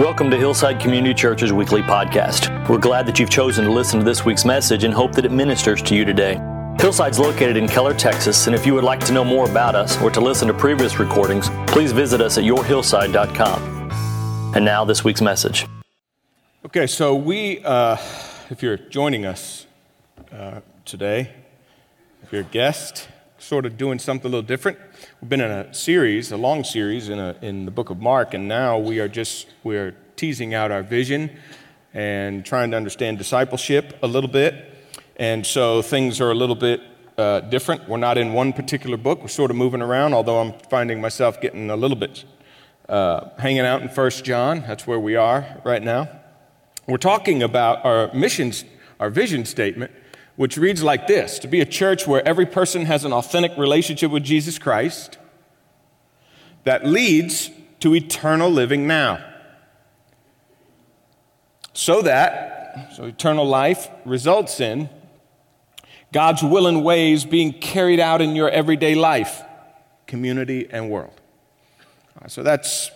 Welcome to Hillside Community Church's weekly podcast. We're glad that you've chosen to listen to this week's message and hope that it ministers to you today. Hillside's located in Keller, Texas, and if you would like to know more about us or to listen to previous recordings, please visit us at yourhillside.com. And now, this week's message. Okay, so we, uh, if you're joining us uh, today, if you're a guest, sort of doing something a little different. Been in a series, a long series in, a, in the book of Mark, and now we are just we are teasing out our vision and trying to understand discipleship a little bit. And so things are a little bit uh, different. We're not in one particular book. We're sort of moving around, although I'm finding myself getting a little bit uh, hanging out in First John. That's where we are right now. We're talking about our missions, our vision statement, which reads like this To be a church where every person has an authentic relationship with Jesus Christ that leads to eternal living now. So that, so eternal life results in God's will and ways being carried out in your everyday life, community, and world. So that's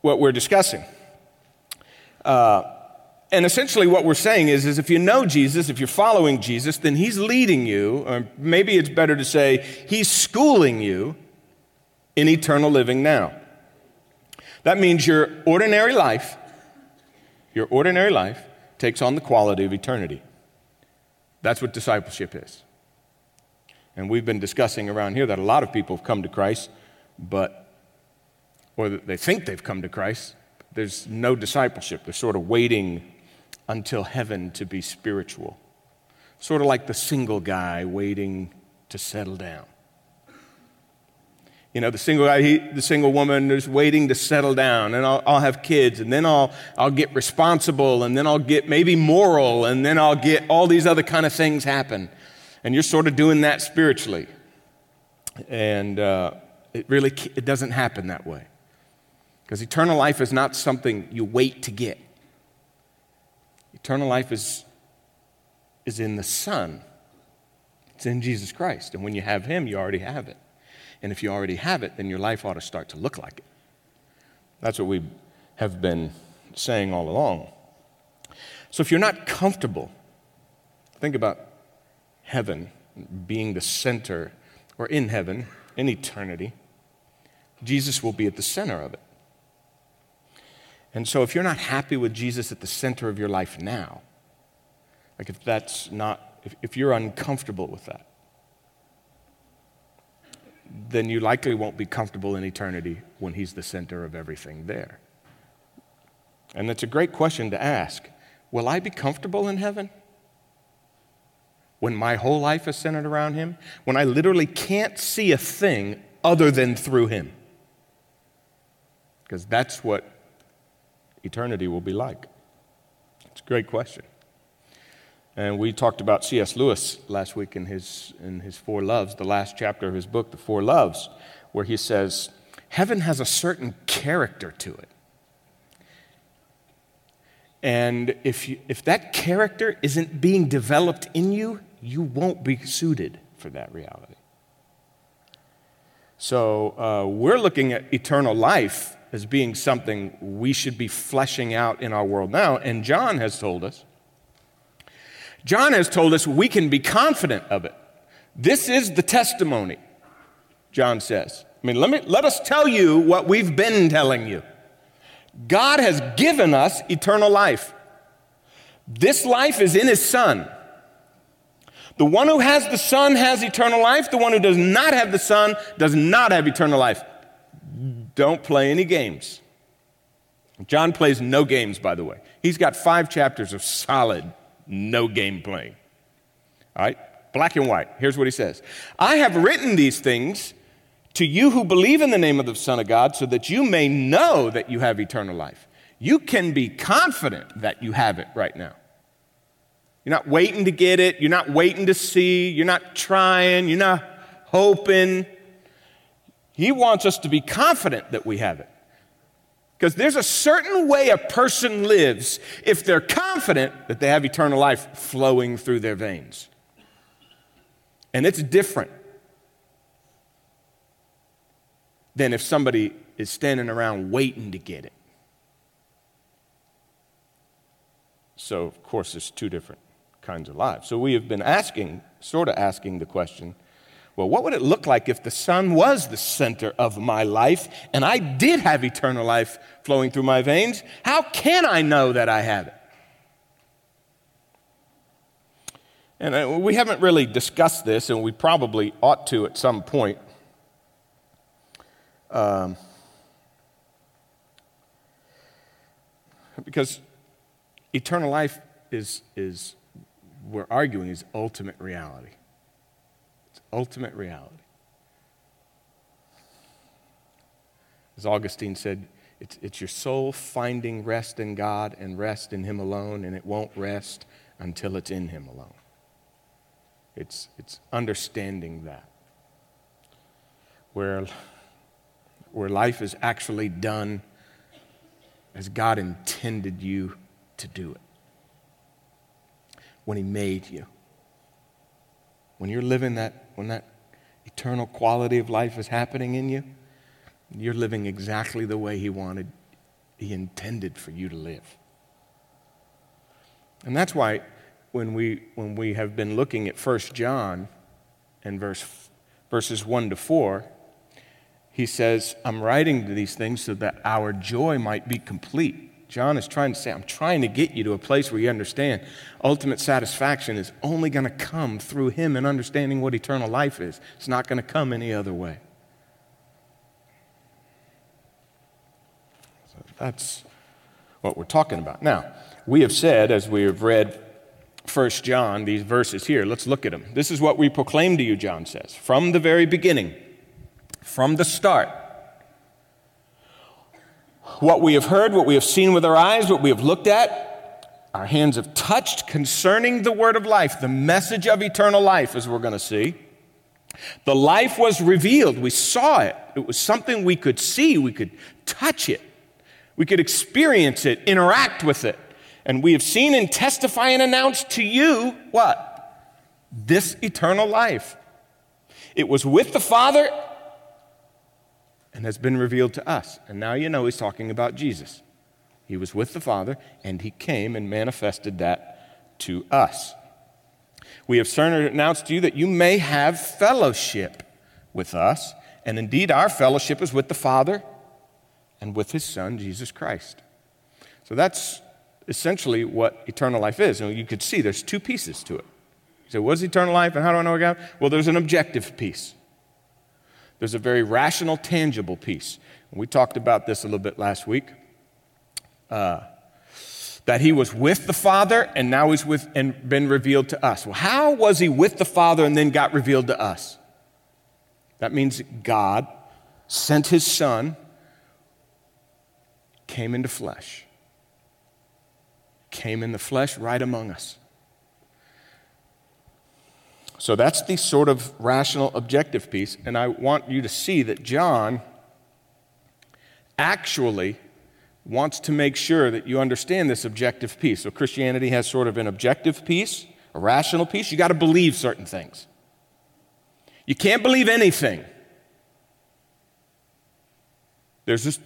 what we're discussing. Uh, and essentially, what we're saying is, is if you know Jesus, if you're following Jesus, then he's leading you, or maybe it's better to say, he's schooling you in eternal living now. That means your ordinary life, your ordinary life takes on the quality of eternity. That's what discipleship is. And we've been discussing around here that a lot of people have come to Christ, but, or they think they've come to Christ. There's no discipleship. They're sort of waiting until heaven to be spiritual. Sort of like the single guy waiting to settle down. You know, the single guy, he, the single woman is waiting to settle down, and I'll, I'll have kids, and then I'll, I'll get responsible, and then I'll get maybe moral, and then I'll get all these other kind of things happen. And you're sort of doing that spiritually. And uh, it really it doesn't happen that way. Because eternal life is not something you wait to get. Eternal life is, is in the Son, it's in Jesus Christ. And when you have Him, you already have it. And if you already have it, then your life ought to start to look like it. That's what we have been saying all along. So if you're not comfortable, think about heaven being the center, or in heaven, in eternity. Jesus will be at the center of it. And so, if you're not happy with Jesus at the center of your life now, like if that's not, if, if you're uncomfortable with that, then you likely won't be comfortable in eternity when He's the center of everything there. And that's a great question to ask. Will I be comfortable in heaven? When my whole life is centered around Him? When I literally can't see a thing other than through Him? Because that's what eternity will be like? It's a great question. And we talked about C.S. Lewis last week in his, in his Four Loves, the last chapter of his book, The Four Loves, where he says, Heaven has a certain character to it. And if, you, if that character isn't being developed in you, you won't be suited for that reality. So uh, we're looking at eternal life as being something we should be fleshing out in our world now. And John has told us, John has told us we can be confident of it. This is the testimony, John says. I mean, let, me, let us tell you what we've been telling you. God has given us eternal life. This life is in His Son. The one who has the Son has eternal life. The one who does not have the Son does not have eternal life don't play any games. John plays no games, by the way. He's got five chapters of solid no game playing. All right? Black and white. Here's what he says I have written these things to you who believe in the name of the Son of God so that you may know that you have eternal life. You can be confident that you have it right now. You're not waiting to get it. You're not waiting to see. You're not trying. You're not hoping. He wants us to be confident that we have it. Because there's a certain way a person lives if they're confident that they have eternal life flowing through their veins. And it's different than if somebody is standing around waiting to get it. So, of course, there's two different kinds of lives. So, we have been asking, sort of asking the question well, what would it look like if the Son was the center of my life and I did have eternal life flowing through my veins? How can I know that I have it? And uh, we haven't really discussed this, and we probably ought to at some point. Um, because eternal life is, is, we're arguing, is ultimate reality. Ultimate reality. As Augustine said, it's, it's your soul finding rest in God and rest in Him alone, and it won't rest until it's in Him alone. It's, it's understanding that. Where, where life is actually done as God intended you to do it. When He made you. When you're living that, when that eternal quality of life is happening in you, you're living exactly the way He wanted, He intended for you to live. And that's why when we, when we have been looking at 1 John and verse, verses 1 to 4, he says, I'm writing these things so that our joy might be complete. John is trying to say, I'm trying to get you to a place where you understand ultimate satisfaction is only going to come through him and understanding what eternal life is. It's not going to come any other way. So that's what we're talking about. Now, we have said, as we have read 1 John, these verses here. Let's look at them. This is what we proclaim to you, John says, from the very beginning, from the start. What we have heard, what we have seen with our eyes, what we have looked at, our hands have touched concerning the word of life, the message of eternal life, as we're going to see. The life was revealed. We saw it. It was something we could see, we could touch it, we could experience it, interact with it. And we have seen and testify and announce to you what? This eternal life. It was with the Father and has been revealed to us. And now you know he's talking about Jesus. He was with the Father and he came and manifested that to us. We have certainly announced to you that you may have fellowship with us. And indeed, our fellowship is with the Father and with his Son, Jesus Christ. So that's essentially what eternal life is. And you could see there's two pieces to it. You say, what is eternal life and how do I know God? Well, there's an objective piece. There's a very rational, tangible piece. We talked about this a little bit last week. Uh, that he was with the Father and now he's with and been revealed to us. Well, how was he with the Father and then got revealed to us? That means God sent his Son, came into flesh came in the flesh right among us. So that's the sort of rational, objective piece. And I want you to see that John actually wants to make sure that you understand this objective piece. So Christianity has sort of an objective piece, a rational piece. You got to believe certain things. You can't believe anything. There's this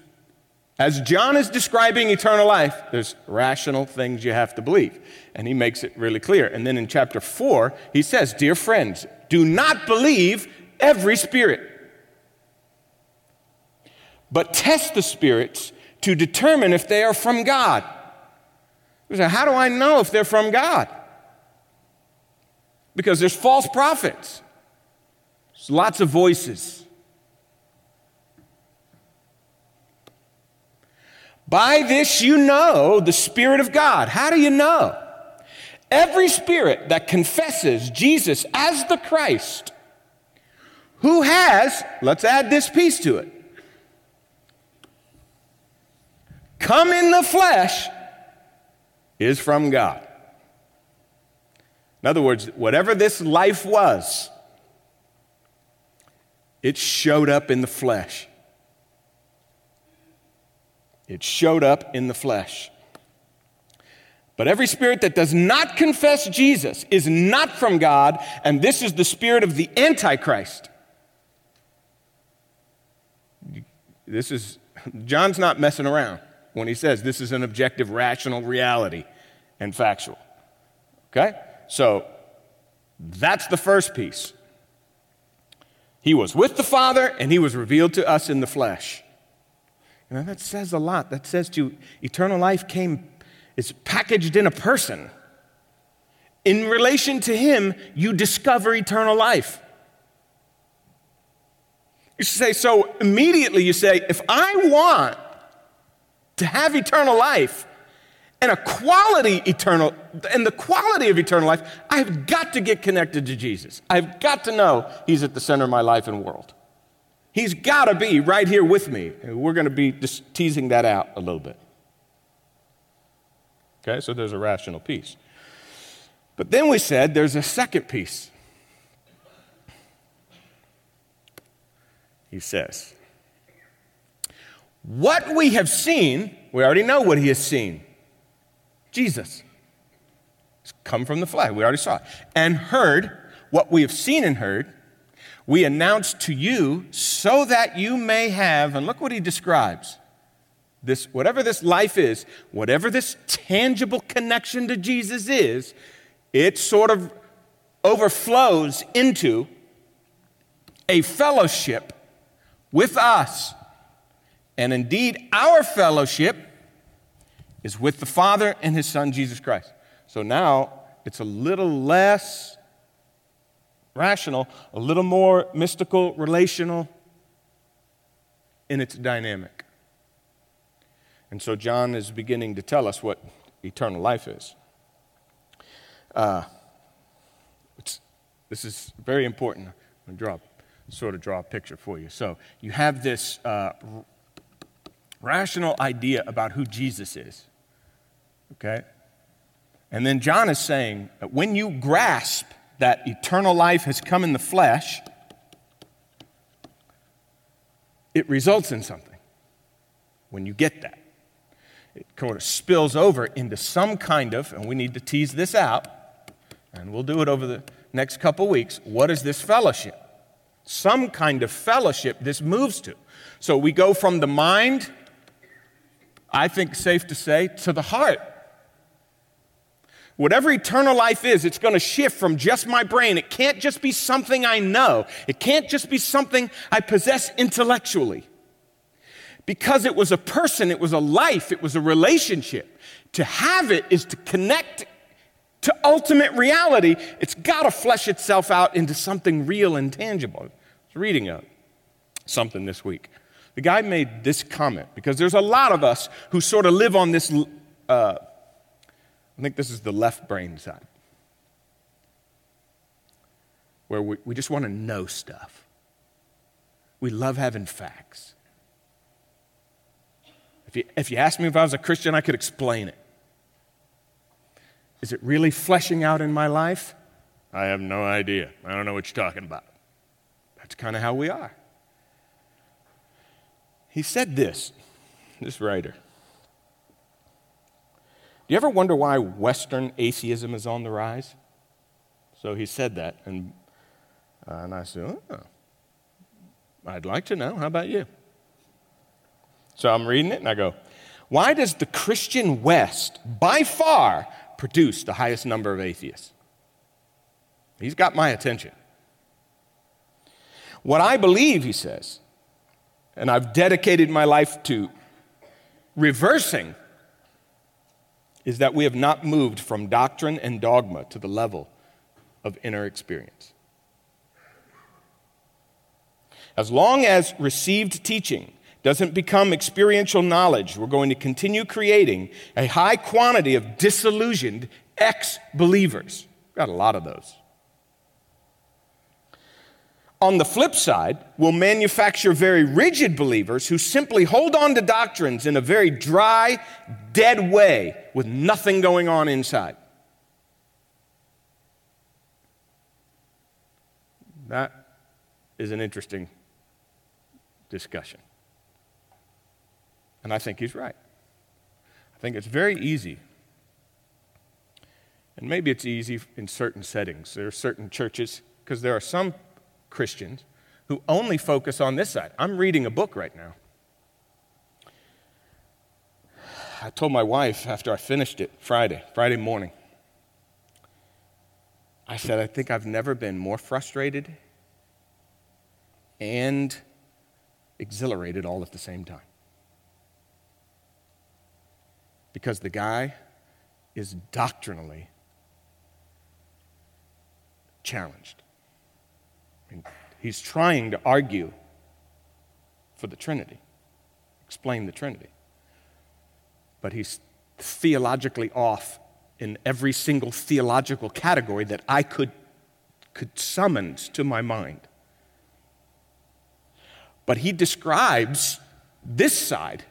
as John is describing eternal life, there's rational things you have to believe. And he makes it really clear. And then in chapter 4, he says, Dear friends, do not believe every spirit, but test the spirits to determine if they are from God. Say, How do I know if they're from God? Because there's false prophets, there's lots of voices. By this you know the Spirit of God. How do you know? Every spirit that confesses Jesus as the Christ, who has, let's add this piece to it, come in the flesh, is from God. In other words, whatever this life was, it showed up in the flesh. It showed up in the flesh. But every spirit that does not confess Jesus is not from God, and this is the spirit of the Antichrist. This is, John's not messing around when he says this is an objective, rational reality. and factual. Okay? So that's the first piece. He was with the Father and he was revealed to us in the flesh. You know, that says a lot. That says to eternal life came, is packaged in a person. In relation to him, you discover eternal life. You say, so immediately you say, if I want to have eternal life and a quality eternal, and the quality of eternal life, I've got to get connected to Jesus. I've got to know He's at the center of my life and world. He's got to be right here with me. we're going to be just teasing that out a little bit. Okay, so there's a rational piece. But then we said there's a second piece. he says. What we have seen, we already know what he has seen Jesus. It's come from the flesh. We already saw it. And heard what we have seen and heard, we announce to you so that you may have, and look what he describes. This, whatever this life is, whatever this tangible connection to Jesus is, it sort of overflows into a fellowship with us. And indeed, our fellowship is with the Father and His Son, Jesus Christ. So now it's a little less rational, a little more mystical, relational in its dynamic. And so John is beginning to tell us what eternal life is. Uh, this is very important. I'm going to draw sort of draw a picture for you. So you have this uh, rational idea about who Jesus is, okay? And then John is saying that when you grasp that eternal life has come in the flesh, it results in something when you get that. It kind of spills over into some kind of, and we need to tease this out, and we'll do it over the next couple weeks. What is this fellowship? some kind of fellowship this moves to. So we go from the mind, I think safe to say, to the heart. Whatever eternal life is, it's going to shift from just my brain. It can't just be something I know. It can't just be something I possess intellectually. Because it was a person, it was a life, it was a relationship. To have it is to connect to ultimate reality. It's got to flesh itself out into something real and tangible I was reading a, something this week. The guy made this comment because there's a lot of us who sort of live on this, uh, I think this is the left brain side, where we, we just want to know stuff. We love having facts. If you, if you asked me if I was a Christian, I could explain it. Is it really fleshing out in my life? I have no idea. I don't know what you're talking about. That's kind of how we are. He said this, this writer. Do you ever wonder why Western atheism is on the rise? So he said that, and, uh, and I said, oh, I'd like to know. How about you? So I'm reading it, and I go, Why does the Christian West, by far, produce the highest number of atheists? He's got my attention. What I believe, he says, and I've dedicated my life to reversing, is that we have not moved from doctrine and dogma to the level of inner experience. As long as received teaching doesn't become experiential knowledge, we're going to continue creating a high quantity of disillusioned ex believers. Got a lot of those on the flip side, will manufacture very rigid believers who simply hold on to doctrines in a very dry, dead way with nothing going on inside. That is an interesting discussion. And I think he's right. I think it's very easy. And maybe it's easy in certain settings. There are certain churches, because there are some Christians who only focus on this side. I'm reading a book right now. I told my wife after I finished it Friday, Friday morning, I said, I think I've never been more frustrated and exhilarated all at the same time. Because the guy is doctrinally challenged. He's trying to argue for the Trinity, explain the Trinity. But he's theologically off in every single theological category that I could, could summon to my mind. But he describes this side,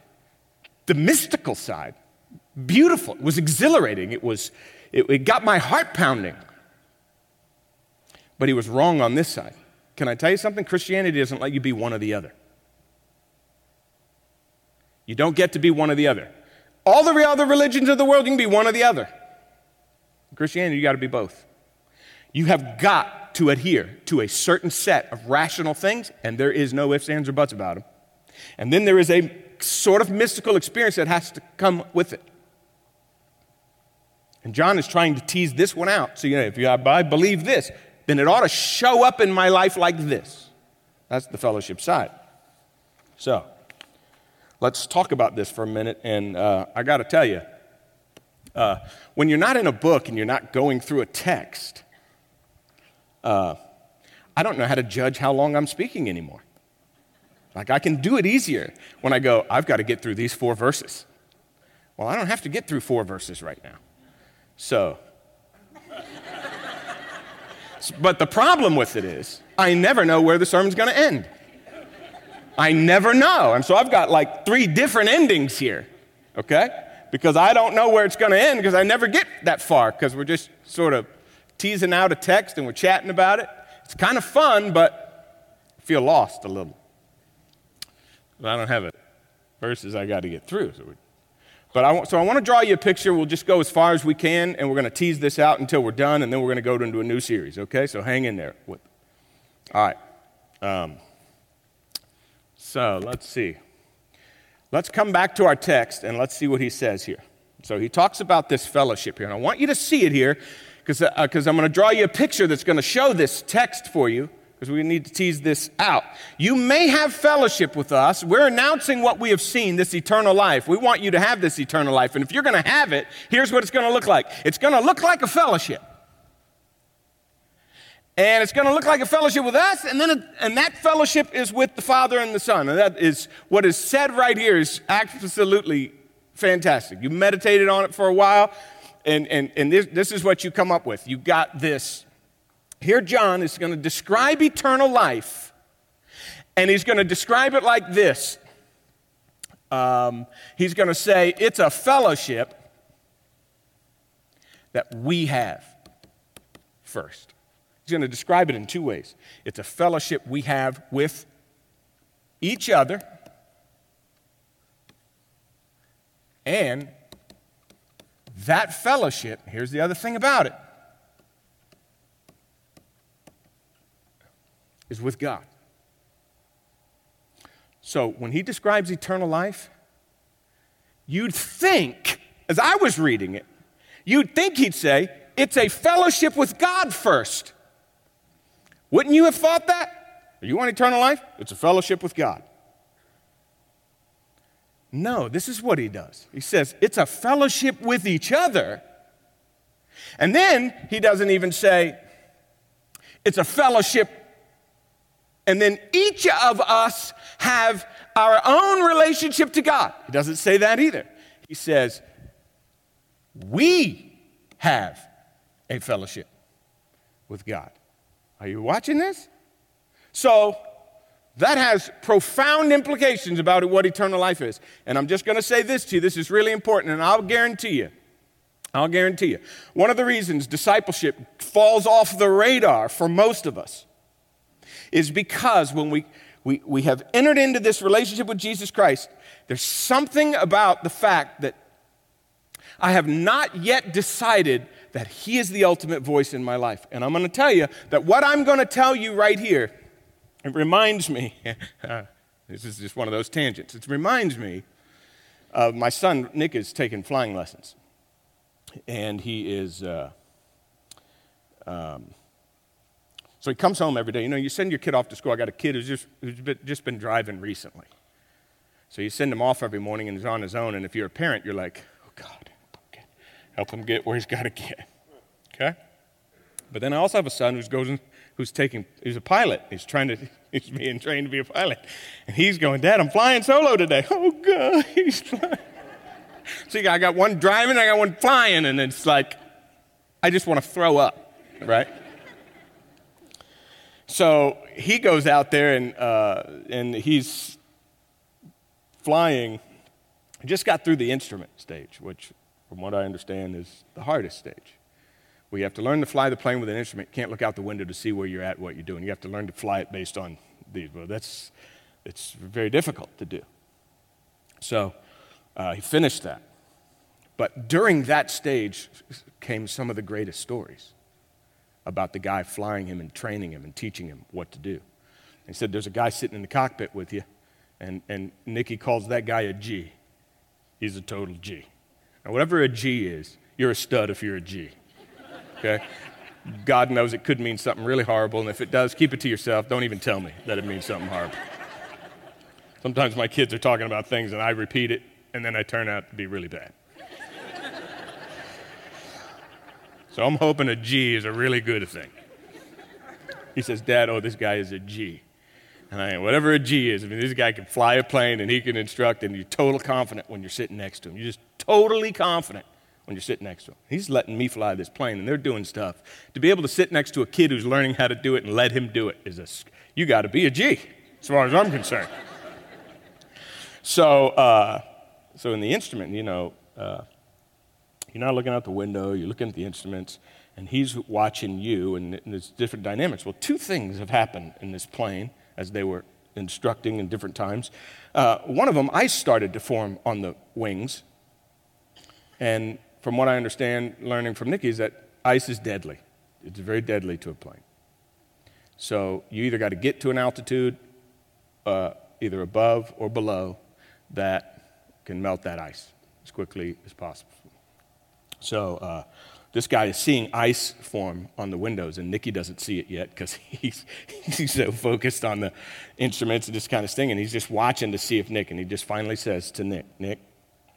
the mystical side, beautiful. It was exhilarating. It, was, it, it got my heart pounding. But he was wrong on this side. Can I tell you something? Christianity doesn't let you be one or the other. You don't get to be one or the other. All the other religions of the world, you can be one or the other. Christianity, you got to be both. You have got to adhere to a certain set of rational things, and there is no ifs, ands, or buts about them. And then there is a sort of mystical experience that has to come with it. And John is trying to tease this one out. So, you know, if you, I believe this, then it ought to show up in my life like this. That's the fellowship side. So, let's talk about this for a minute. And uh, I got to tell you, uh, when you're not in a book and you're not going through a text, uh, I don't know how to judge how long I'm speaking anymore. Like, I can do it easier when I go, I've got to get through these four verses. Well, I don't have to get through four verses right now. So, but the problem with it is, I never know where the sermon's going to end. I never know. And so I've got like three different endings here, okay? Because I don't know where it's going to end because I never get that far because we're just sort of teasing out a text and we're chatting about it. It's kind of fun, but I feel lost a little. But I don't have it. Verses I got to get through. So but I, so I want to draw you a picture. We'll just go as far as we can, and we're going to tease this out until we're done, and then we're going to go into a new series. Okay, so hang in there. All right. Um, so let's see. Let's come back to our text and let's see what he says here. So he talks about this fellowship here, and I want you to see it here because uh, I'm going to draw you a picture that's going to show this text for you because we need to tease this out. You may have fellowship with us. We're announcing what we have seen, this eternal life. We want you to have this eternal life. And if you're going to have it, here's what it's going to look like it's going to look like a fellowship. And it's going to look like a fellowship with us, and then and that fellowship is with the Father and the Son. And that is what is said right here is absolutely fantastic. You meditated on it for a while, and, and, and this, this is what you come up with. You got this here, John is going to describe eternal life, and he's going to describe it like this. Um, he's going to say, It's a fellowship that we have first. He's going to describe it in two ways it's a fellowship we have with each other, and that fellowship, here's the other thing about it is with God. So when he describes eternal life, you'd think, as I was reading it, you'd think he'd say, it's a fellowship with God first. Wouldn't you have thought that? You want eternal life? It's a fellowship with God. No, this is what he does. He says, it's a fellowship with each other. And then he doesn't even say, it's a fellowship and then each of us have our own relationship to God. He doesn't say that either. He says, we have a fellowship with God. Are you watching this? So, that has profound implications about what eternal life is. And I'm just going to say this to you. This is really important, and I'll guarantee you. I'll guarantee you. One of the reasons discipleship falls off the radar for most of us is because when we, we, we have entered into this relationship with Jesus Christ, there's something about the fact that I have not yet decided that He is the ultimate voice in my life. And I'm going to tell you that what I'm going to tell you right here, it reminds me, this is just one of those tangents, it reminds me Uh, my son, Nick, is taking flying lessons. And he is, uh, um, so he comes home every day. You know, you send your kid off to school. I got a kid who's just, who's been, just been driving recently. So you send him off every morning and he's on his own. And if you're a parent, you're like, oh, God, help him get where he's got to get. Okay? But then I also have a son who's goes who's taking he's a pilot. He's trying to he's being trained to be a pilot. And he's going, Dad, I'm flying solo today. Oh God, he's flying. See, I got one driving, I got one flying, and it's like I just want to throw up, right? So he goes out there and uh, and he's flying. He Just got through the instrument stage, which, from what I understand, is the hardest stage. We have to learn to fly the plane with an instrument. You can't look out the window to see where you're at, what you're doing. You have to learn to fly it based on these. Well, that's it's very difficult to do. So uh, he finished that. But during that stage came some of the greatest stories about the guy flying him and training him and teaching him what to do. He said, There's a guy sitting in the cockpit with you, and, and Nicky calls that guy a G. He's a total G. Now, whatever a G is, you're a stud if you're a G okay? God knows it could mean something really horrible, and if it does, keep it to yourself. Don't even tell me that it means something horrible. Sometimes my kids are talking about things and I repeat it, and then I turn out to be really bad. So I'm hoping a G is a really good thing. He says, Dad, oh, this guy is a G. And I, whatever a G is, I mean, this guy can fly a plane and he can instruct, and you're total confident when you're sitting next to him. You're just totally confident when you're sitting next to him. He's letting me fly this plane, and they're doing stuff. To be able to sit next to a kid who's learning how to do it and let him do it is a, you got to be a G, as far as I'm concerned. so, uh, so in the instrument, you know, uh, you're not looking out the window, you're looking at the instruments, and he's watching you, and, there's different dynamics. Well, two things have happened in this plane as they were instructing in different times. Uh, one of them, ice started to form on the wings, and from what I understand, learning from Nicky, is that ice is deadly. It's very deadly to a plane. So you either got to get to an altitude, uh, either above or below, that can melt that ice as quickly as possible. So uh, this guy is seeing ice form on the windows, and Nicky doesn't see it yet because he's, he's so focused on the instruments and this kind of thing, and he's just watching to see if Nick, and he just finally says to Nick, Nick,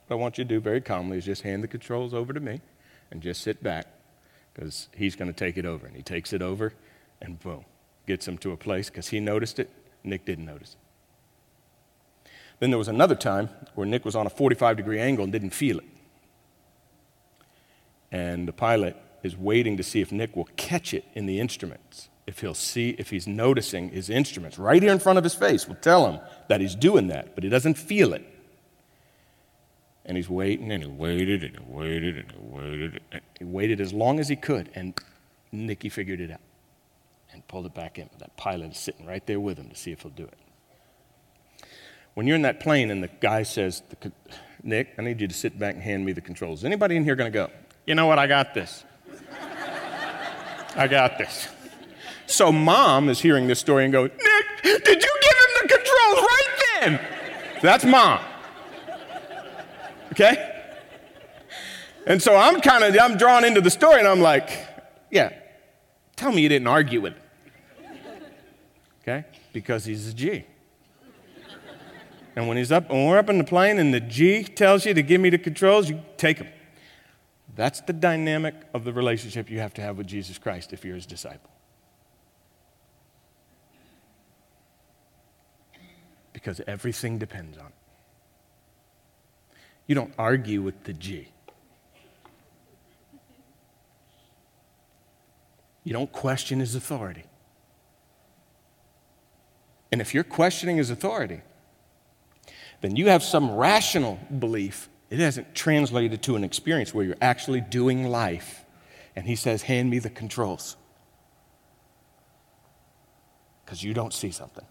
what I want you to do very calmly is just hand the controls over to me and just sit back because he's going to take it over. And he takes it over and boom, gets him to a place because he noticed it. Nick didn't notice it. Then there was another time where Nick was on a 45 degree angle and didn't feel it. And the pilot is waiting to see if Nick will catch it in the instruments. If he'll see, if he's noticing his instruments right here in front of his face, will tell him that he's doing that, but he doesn't feel it. And he's waiting and he waited and he waited and he waited. And he waited as long as he could. And Nicky figured it out and pulled it back in. That pilot is sitting right there with him to see if he'll do it. When you're in that plane and the guy says, Nick, I need you to sit back and hand me the controls. Is anybody in here going to go? You know what? I got this. I got this. So mom is hearing this story and goes, Nick, did you give him the controls right then? That's mom. Okay? And so I'm kind of I'm drawn into the story and I'm like, yeah, tell me you didn't argue with him. Okay? Because he's a G. And when he's up, when we're up in the plane and the G tells you to give me the controls, you take them. That's the dynamic of the relationship you have to have with Jesus Christ if you're his disciple. Because everything depends on it. You don't argue with the G. You don't question his authority. And if you're questioning his authority, then you have some rational belief. It hasn't translated to an experience where you're actually doing life. And he says, Hand me the controls. Because you don't see something.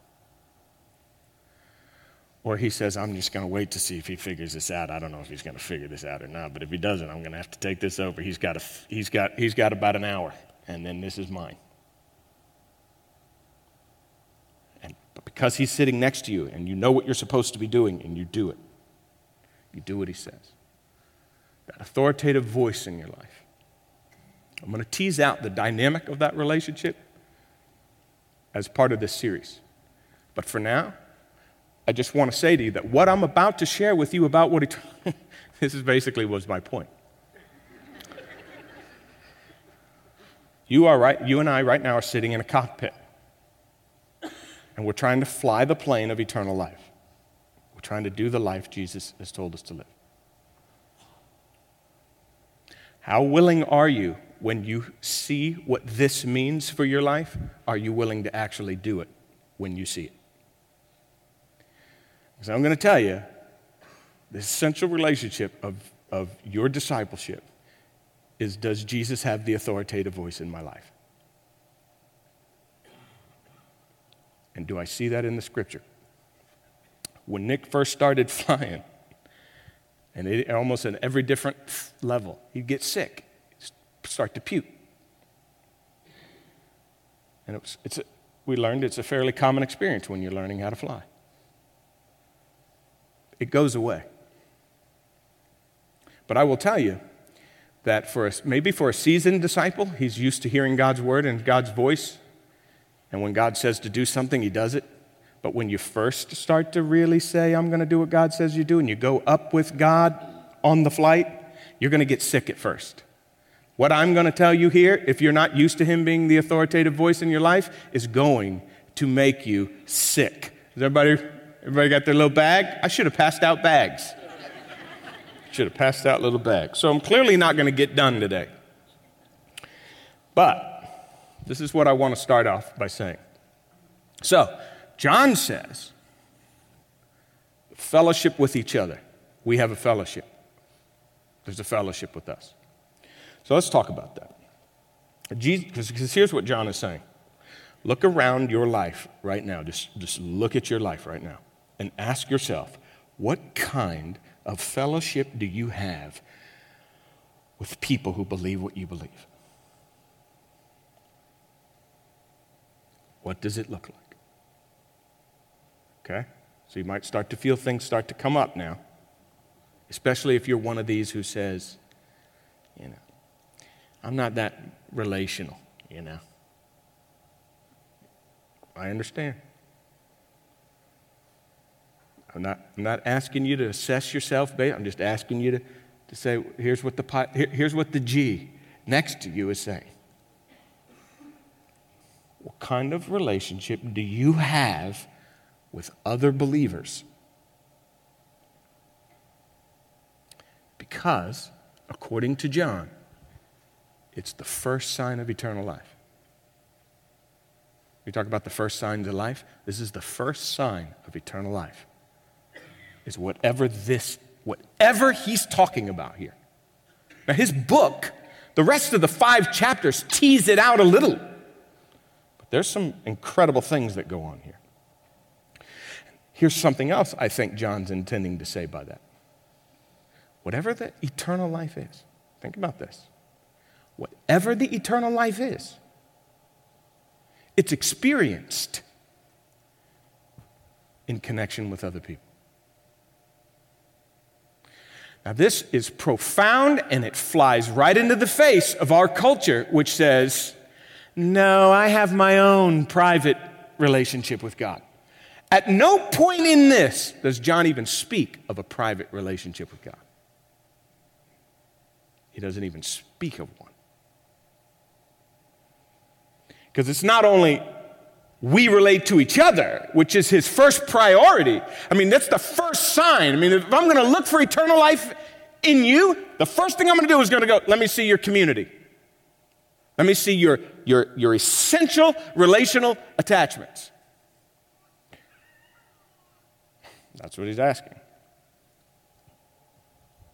Or he says, I'm just going to wait to see if he figures this out. I don't know if he's going to figure this out or not, but if he doesn't, I'm going to have to take this over. He's got, a, he's got, he's got about an hour, and then this is mine. And, but because he's sitting next to you and you know what you're supposed to be doing and you do it, You do what he says. That authoritative voice in your life. I'm going to tease out the dynamic of that relationship as part of this series. But for now, I just want to say to you that what I'm about to share with you about what he, this is basically was my point. You are right, you and I right now are sitting in a cockpit. And we're trying to fly the plane of eternal life. Trying to do the life Jesus has told us to live. How willing are you when you see what this means for your life? Are you willing to actually do it when you see it? So I'm going to tell you the essential relationship of, of your discipleship is does Jesus have the authoritative voice in my life? And do I see that in the scripture? When Nick first started flying, and it, almost at every different level, he'd get sick, start to puke. And it was, it's a, we learned it's a fairly common experience when you're learning how to fly. It goes away. But I will tell you, that for a, maybe for a seasoned disciple, he's used to hearing God's word and God's voice. And when God says to do something, he does it. But when you first start to really say, I'm going to do what God says you do, and you go up with God on the flight, you're going to get sick at first. What I'm going to tell you here, if you're not used to Him being the authoritative voice in your life, is going to make you sick. Is everybody, everybody got their little bag? I should have passed out bags. Should have passed out little bags. So I'm clearly not going to get done today. But this is what I want to start off by saying. So, John says, fellowship with each other. We have a fellowship. There's a fellowship with us. So let's talk about that. Because here's what John is saying. Look around your life right now. Just, just look at your life right now and ask yourself, what kind of fellowship do you have with people who believe what you believe? What does it look like? Okay? So you might start to feel things start to come up now, especially if you're one of these who says, you know, I'm not that relational, you know. I understand. I'm not, I'm not asking you to assess yourself, babe. I'm just asking you to, to say, here's what, the, here, here's what the G next to you is saying. What kind of relationship do you have with other believers? Because, according to John, it's the first sign of eternal life. We talk about the first signs of life. This is the first sign of eternal life is whatever this, whatever he's talking about here. Now, his book, the rest of the five chapters tease it out a little. But there's some incredible things that go on here. Here's something else I think John's intending to say by that. Whatever the eternal life is, think about this. Whatever the eternal life is, it's experienced in connection with other people. Now, this is profound and it flies right into the face of our culture, which says, No, I have my own private relationship with God. At no point in this does John even speak of a private relationship with God. He doesn't even speak of one. Because it's not only we relate to each other, which is his first priority. I mean, that's the first sign. I mean, if I'm going to look for eternal life in you, the first thing I'm going to do is going to go, let me see your community. Let me see your, your, your essential relational attachments. That's what he's asking.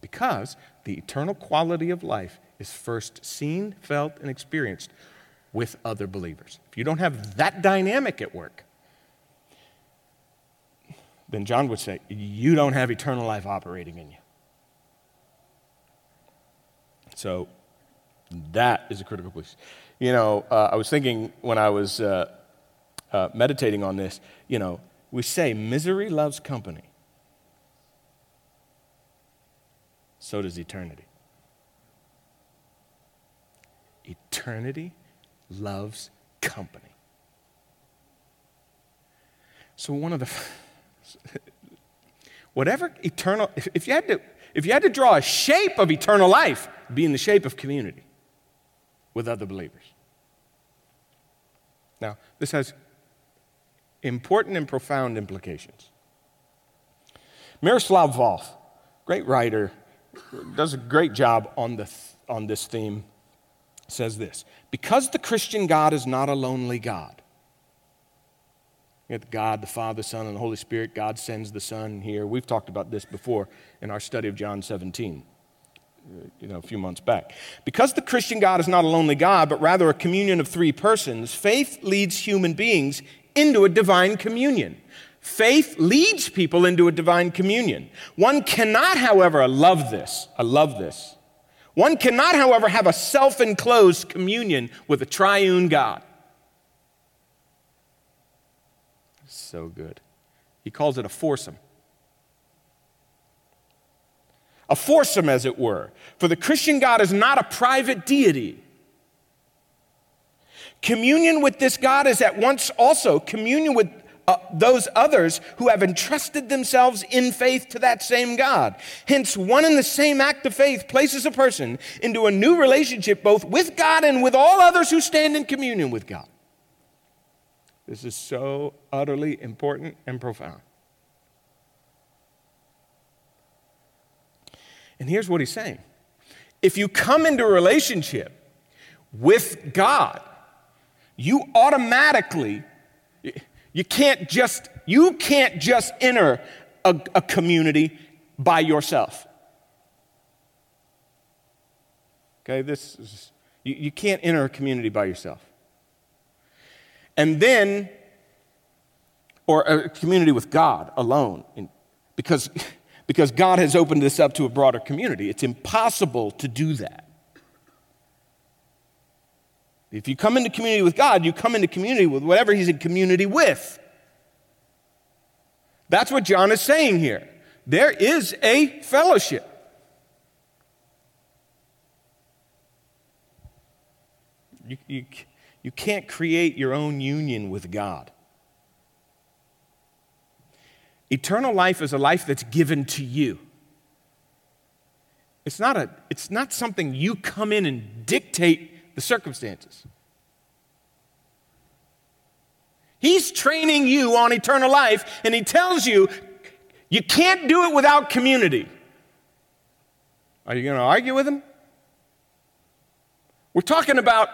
Because the eternal quality of life is first seen, felt, and experienced with other believers. If you don't have that dynamic at work, then John would say, you don't have eternal life operating in you. So that is a critical piece. You know, uh, I was thinking when I was uh, uh, meditating on this, you know, we say misery loves company. so does eternity. Eternity loves company. So, one of the, whatever eternal, if, if, you had to, if you had to draw a shape of eternal life, be in the shape of community with other believers. Now, this has important and profound implications. Miroslav Volf, great writer, does a great job on, the, on this theme, says this Because the Christian God is not a lonely God. Have God, the Father, Son, and the Holy Spirit. God sends the Son here. We've talked about this before in our study of John 17 uh, you know, a few months back. Because the Christian God is not a lonely God, but rather a communion of three persons, faith leads human beings into a divine communion. Faith leads people into a divine communion. One cannot, however, I love this, I love this. One cannot, however, have a self enclosed communion with a triune God. So good. He calls it a foursome a foursome, as it were. For the Christian God is not a private deity. Communion with this God is at once also communion with uh, those others who have entrusted themselves in faith to that same God. Hence, one and the same act of faith places a person into a new relationship both with God and with all others who stand in communion with God. This is so utterly important and profound. And here's what he's saying if you come into a relationship with God, you automatically, you can't just, you can't just enter a, a community by yourself. Okay, this is, you, you can't enter a community by yourself. And then, or a community with God alone, because because God has opened this up to a broader community. It's impossible to do that. If you come into community with God, you come into community with whatever He's in community with. That's what John is saying here. There is a fellowship. You, you, you can't create your own union with God. Eternal life is a life that's given to you. It's not, a, it's not something you come in and dictate the circumstances. He's training you on eternal life, and he tells you you can't do it without community. Are you going to argue with him? We're talking about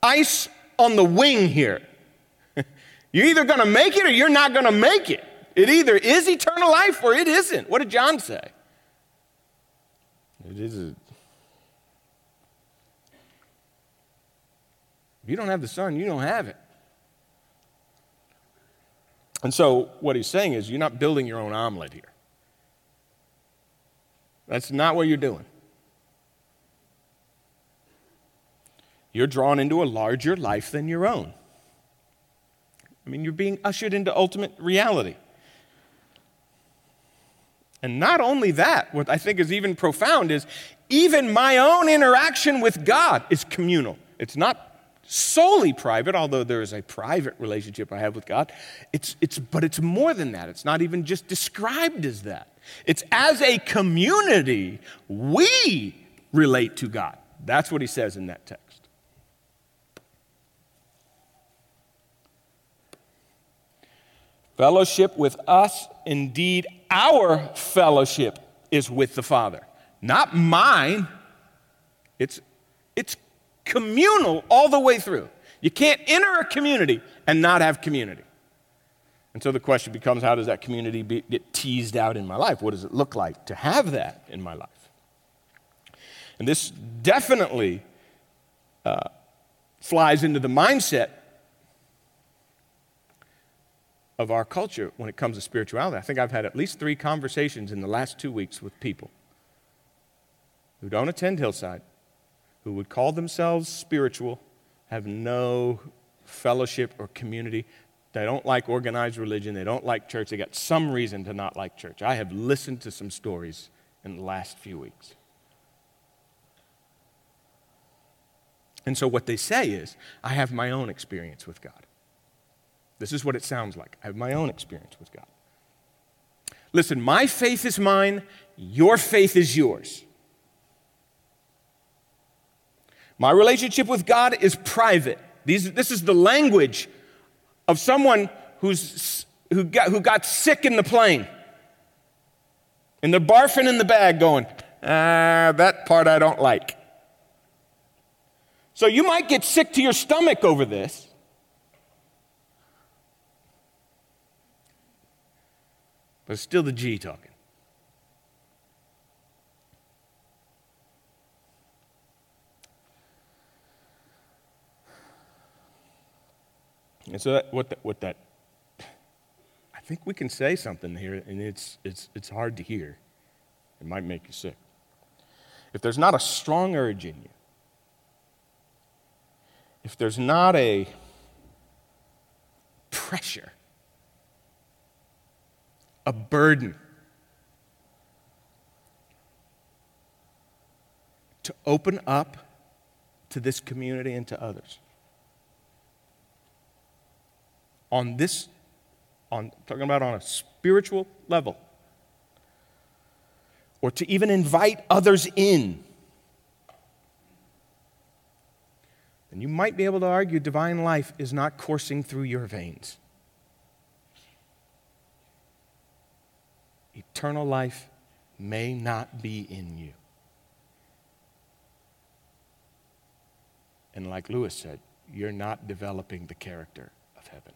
ice on the wing here. you're either going to make it or you're not going to make it. It either is eternal life or it isn't. What did John say? It isn't. You don't have the Son, you don't have it. And so, what he's saying is, you're not building your own omelet here. That's not what you're doing. You're drawn into a larger life than your own. I mean, you're being ushered into ultimate reality. And not only that, what I think is even profound is even my own interaction with God is communal. It's not solely private, although there is a private relationship I have with God. It's, it's, but it's more than that. It's not even just described as that. It's as a community, we relate to God. That's what he says in that text. Fellowship with us, indeed, our fellowship is with the Father, not mine. It's, it's communal all the way through. You can't enter a community and not have community. And so the question becomes how does that community be, get teased out in my life? What does it look like to have that in my life? And this definitely uh, flies into the mindset of our culture when it comes to spirituality. I think I've had at least three conversations in the last two weeks with people who don't attend Hillside, who would call themselves spiritual, have no fellowship or community. They don't like organized religion. They don't like church. They got some reason to not like church. I have listened to some stories in the last few weeks. And so what they say is, I have my own experience with God. This is what it sounds like. I have my own experience with God. Listen, my faith is mine, your faith is yours. My relationship with God is private. These, this is the language of someone who's, who, got, who got sick in the plane. And they're barfing in the bag, going, ah, that part I don't like. So you might get sick to your stomach over this. But it's still the G talking. And so, that, what, what that, I think we can say something here, and it's, it's, it's hard to hear. It might make you sick. If there's not a strong urge in you, if there's not a pressure, a burden to open up to this community and to others, on this, on talking about on a spiritual level, or to even invite others in, then you might be able to argue divine life is not coursing through your veins. Eternal life may not be in you. And like Lewis said, you're not developing the character of heaven.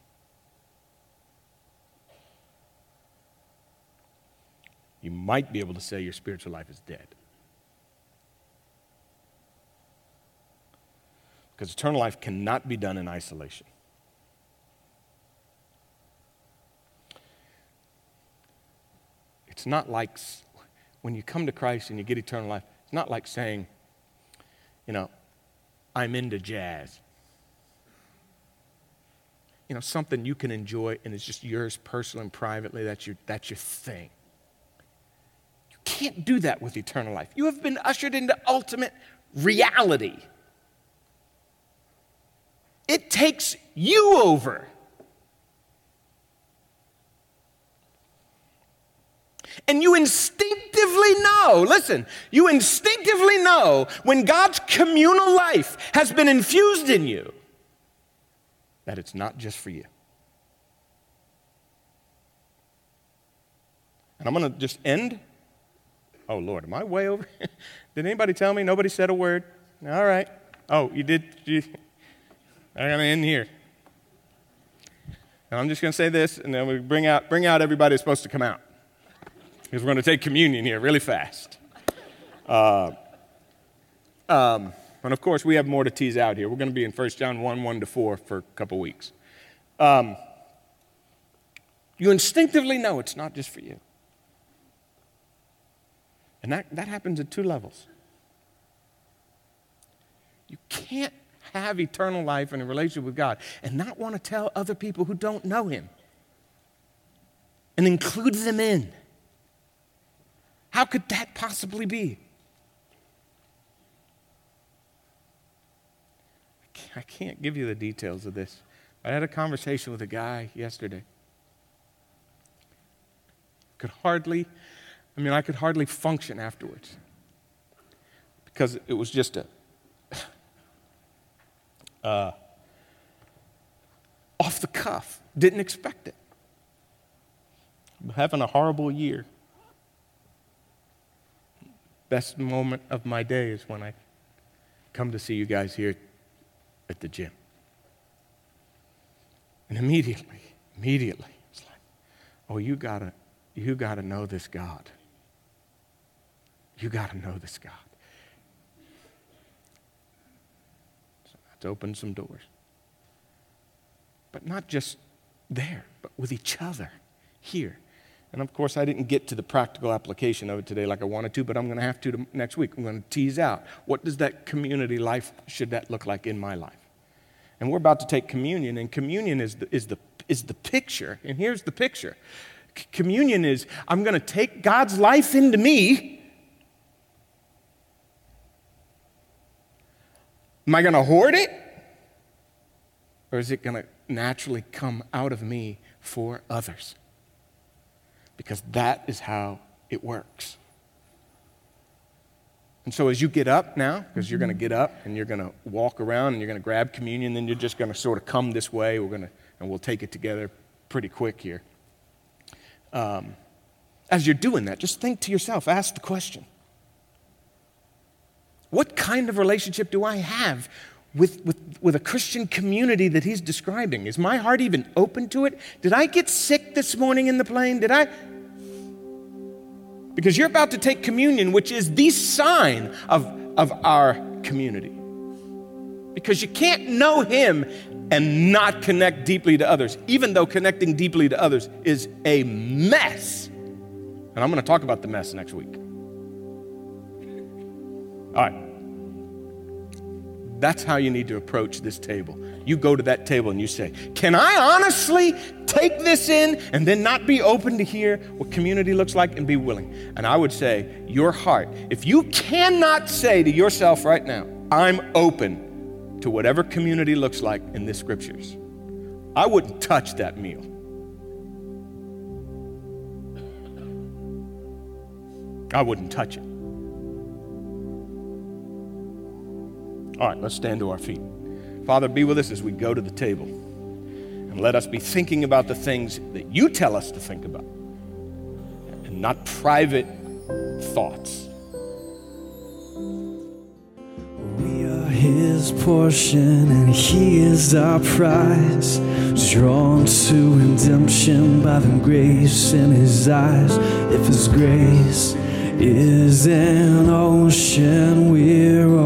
You might be able to say your spiritual life is dead. Because eternal life cannot be done in isolation. It's not like when you come to Christ and you get eternal life, it's not like saying, you know, I'm into jazz. You know, something you can enjoy and it's just yours personally and privately. That's your, that's your thing can't do that with eternal life. You have been ushered into ultimate reality. It takes you over. And you instinctively know, listen, you instinctively know when God's communal life has been infused in you that it's not just for you. And I'm going to just end Oh, Lord, am I way over? did anybody tell me? Nobody said a word? All right. Oh, you did? You, I'm going to end here. And I'm just going to say this, and then we bring out, bring out everybody supposed to come out. Because we're going to take communion here really fast. Uh, um, and of course, we have more to tease out here. We're going to be in 1 John 1 1 to 4 for a couple weeks. Um, you instinctively know it's not just for you. And that, that happens at two levels. You can't have eternal life in a relationship with God and not want to tell other people who don't know Him and include them in. How could that possibly be? I can't give you the details of this. I had a conversation with a guy yesterday. Could hardly I mean, I could hardly function afterwards because it was just a uh, off the cuff. Didn't expect it. I'm having a horrible year. Best moment of my day is when I come to see you guys here at the gym. And immediately, immediately, it's like, oh, you gotta, you gotta know this God. You got to know this God. So that's opened some doors. But not just there, but with each other here. And of course, I didn't get to the practical application of it today like I wanted to, but I'm going to have to next week. I'm going to tease out what does that community life should that look like in my life. And we're about to take communion, and communion is the, is the, is the picture. And here's the picture communion is I'm going to take God's life into me Am I going to hoard it? Or is it going to naturally come out of me for others? Because that is how it works. And so as you get up now, because you're going to get up and you're going to walk around and you're going to grab communion, then you're just going to sort of come this way. We're going to, and we'll take it together pretty quick here. Um, as you're doing that, just think to yourself, ask the question What kind of relationship do I have with, with, with a Christian community that he's describing? Is my heart even open to it? Did I get sick this morning in the plane? Did I? Because you're about to take communion, which is the sign of, of our community. Because you can't know Him and not connect deeply to others, even though connecting deeply to others is a mess. And I'm going to talk about the mess next week. All right. That's how you need to approach this table. You go to that table and you say, Can I honestly take this in and then not be open to hear what community looks like and be willing? And I would say, Your heart, if you cannot say to yourself right now, I'm open to whatever community looks like in the scriptures, I wouldn't touch that meal. I wouldn't touch it. All right, let's stand to our feet. Father, be with us as we go to the table. And let us be thinking about the things that you tell us to think about, and not private thoughts. We are his portion, and he is our prize. Drawn to redemption by the grace in his eyes. If his grace is an ocean, we're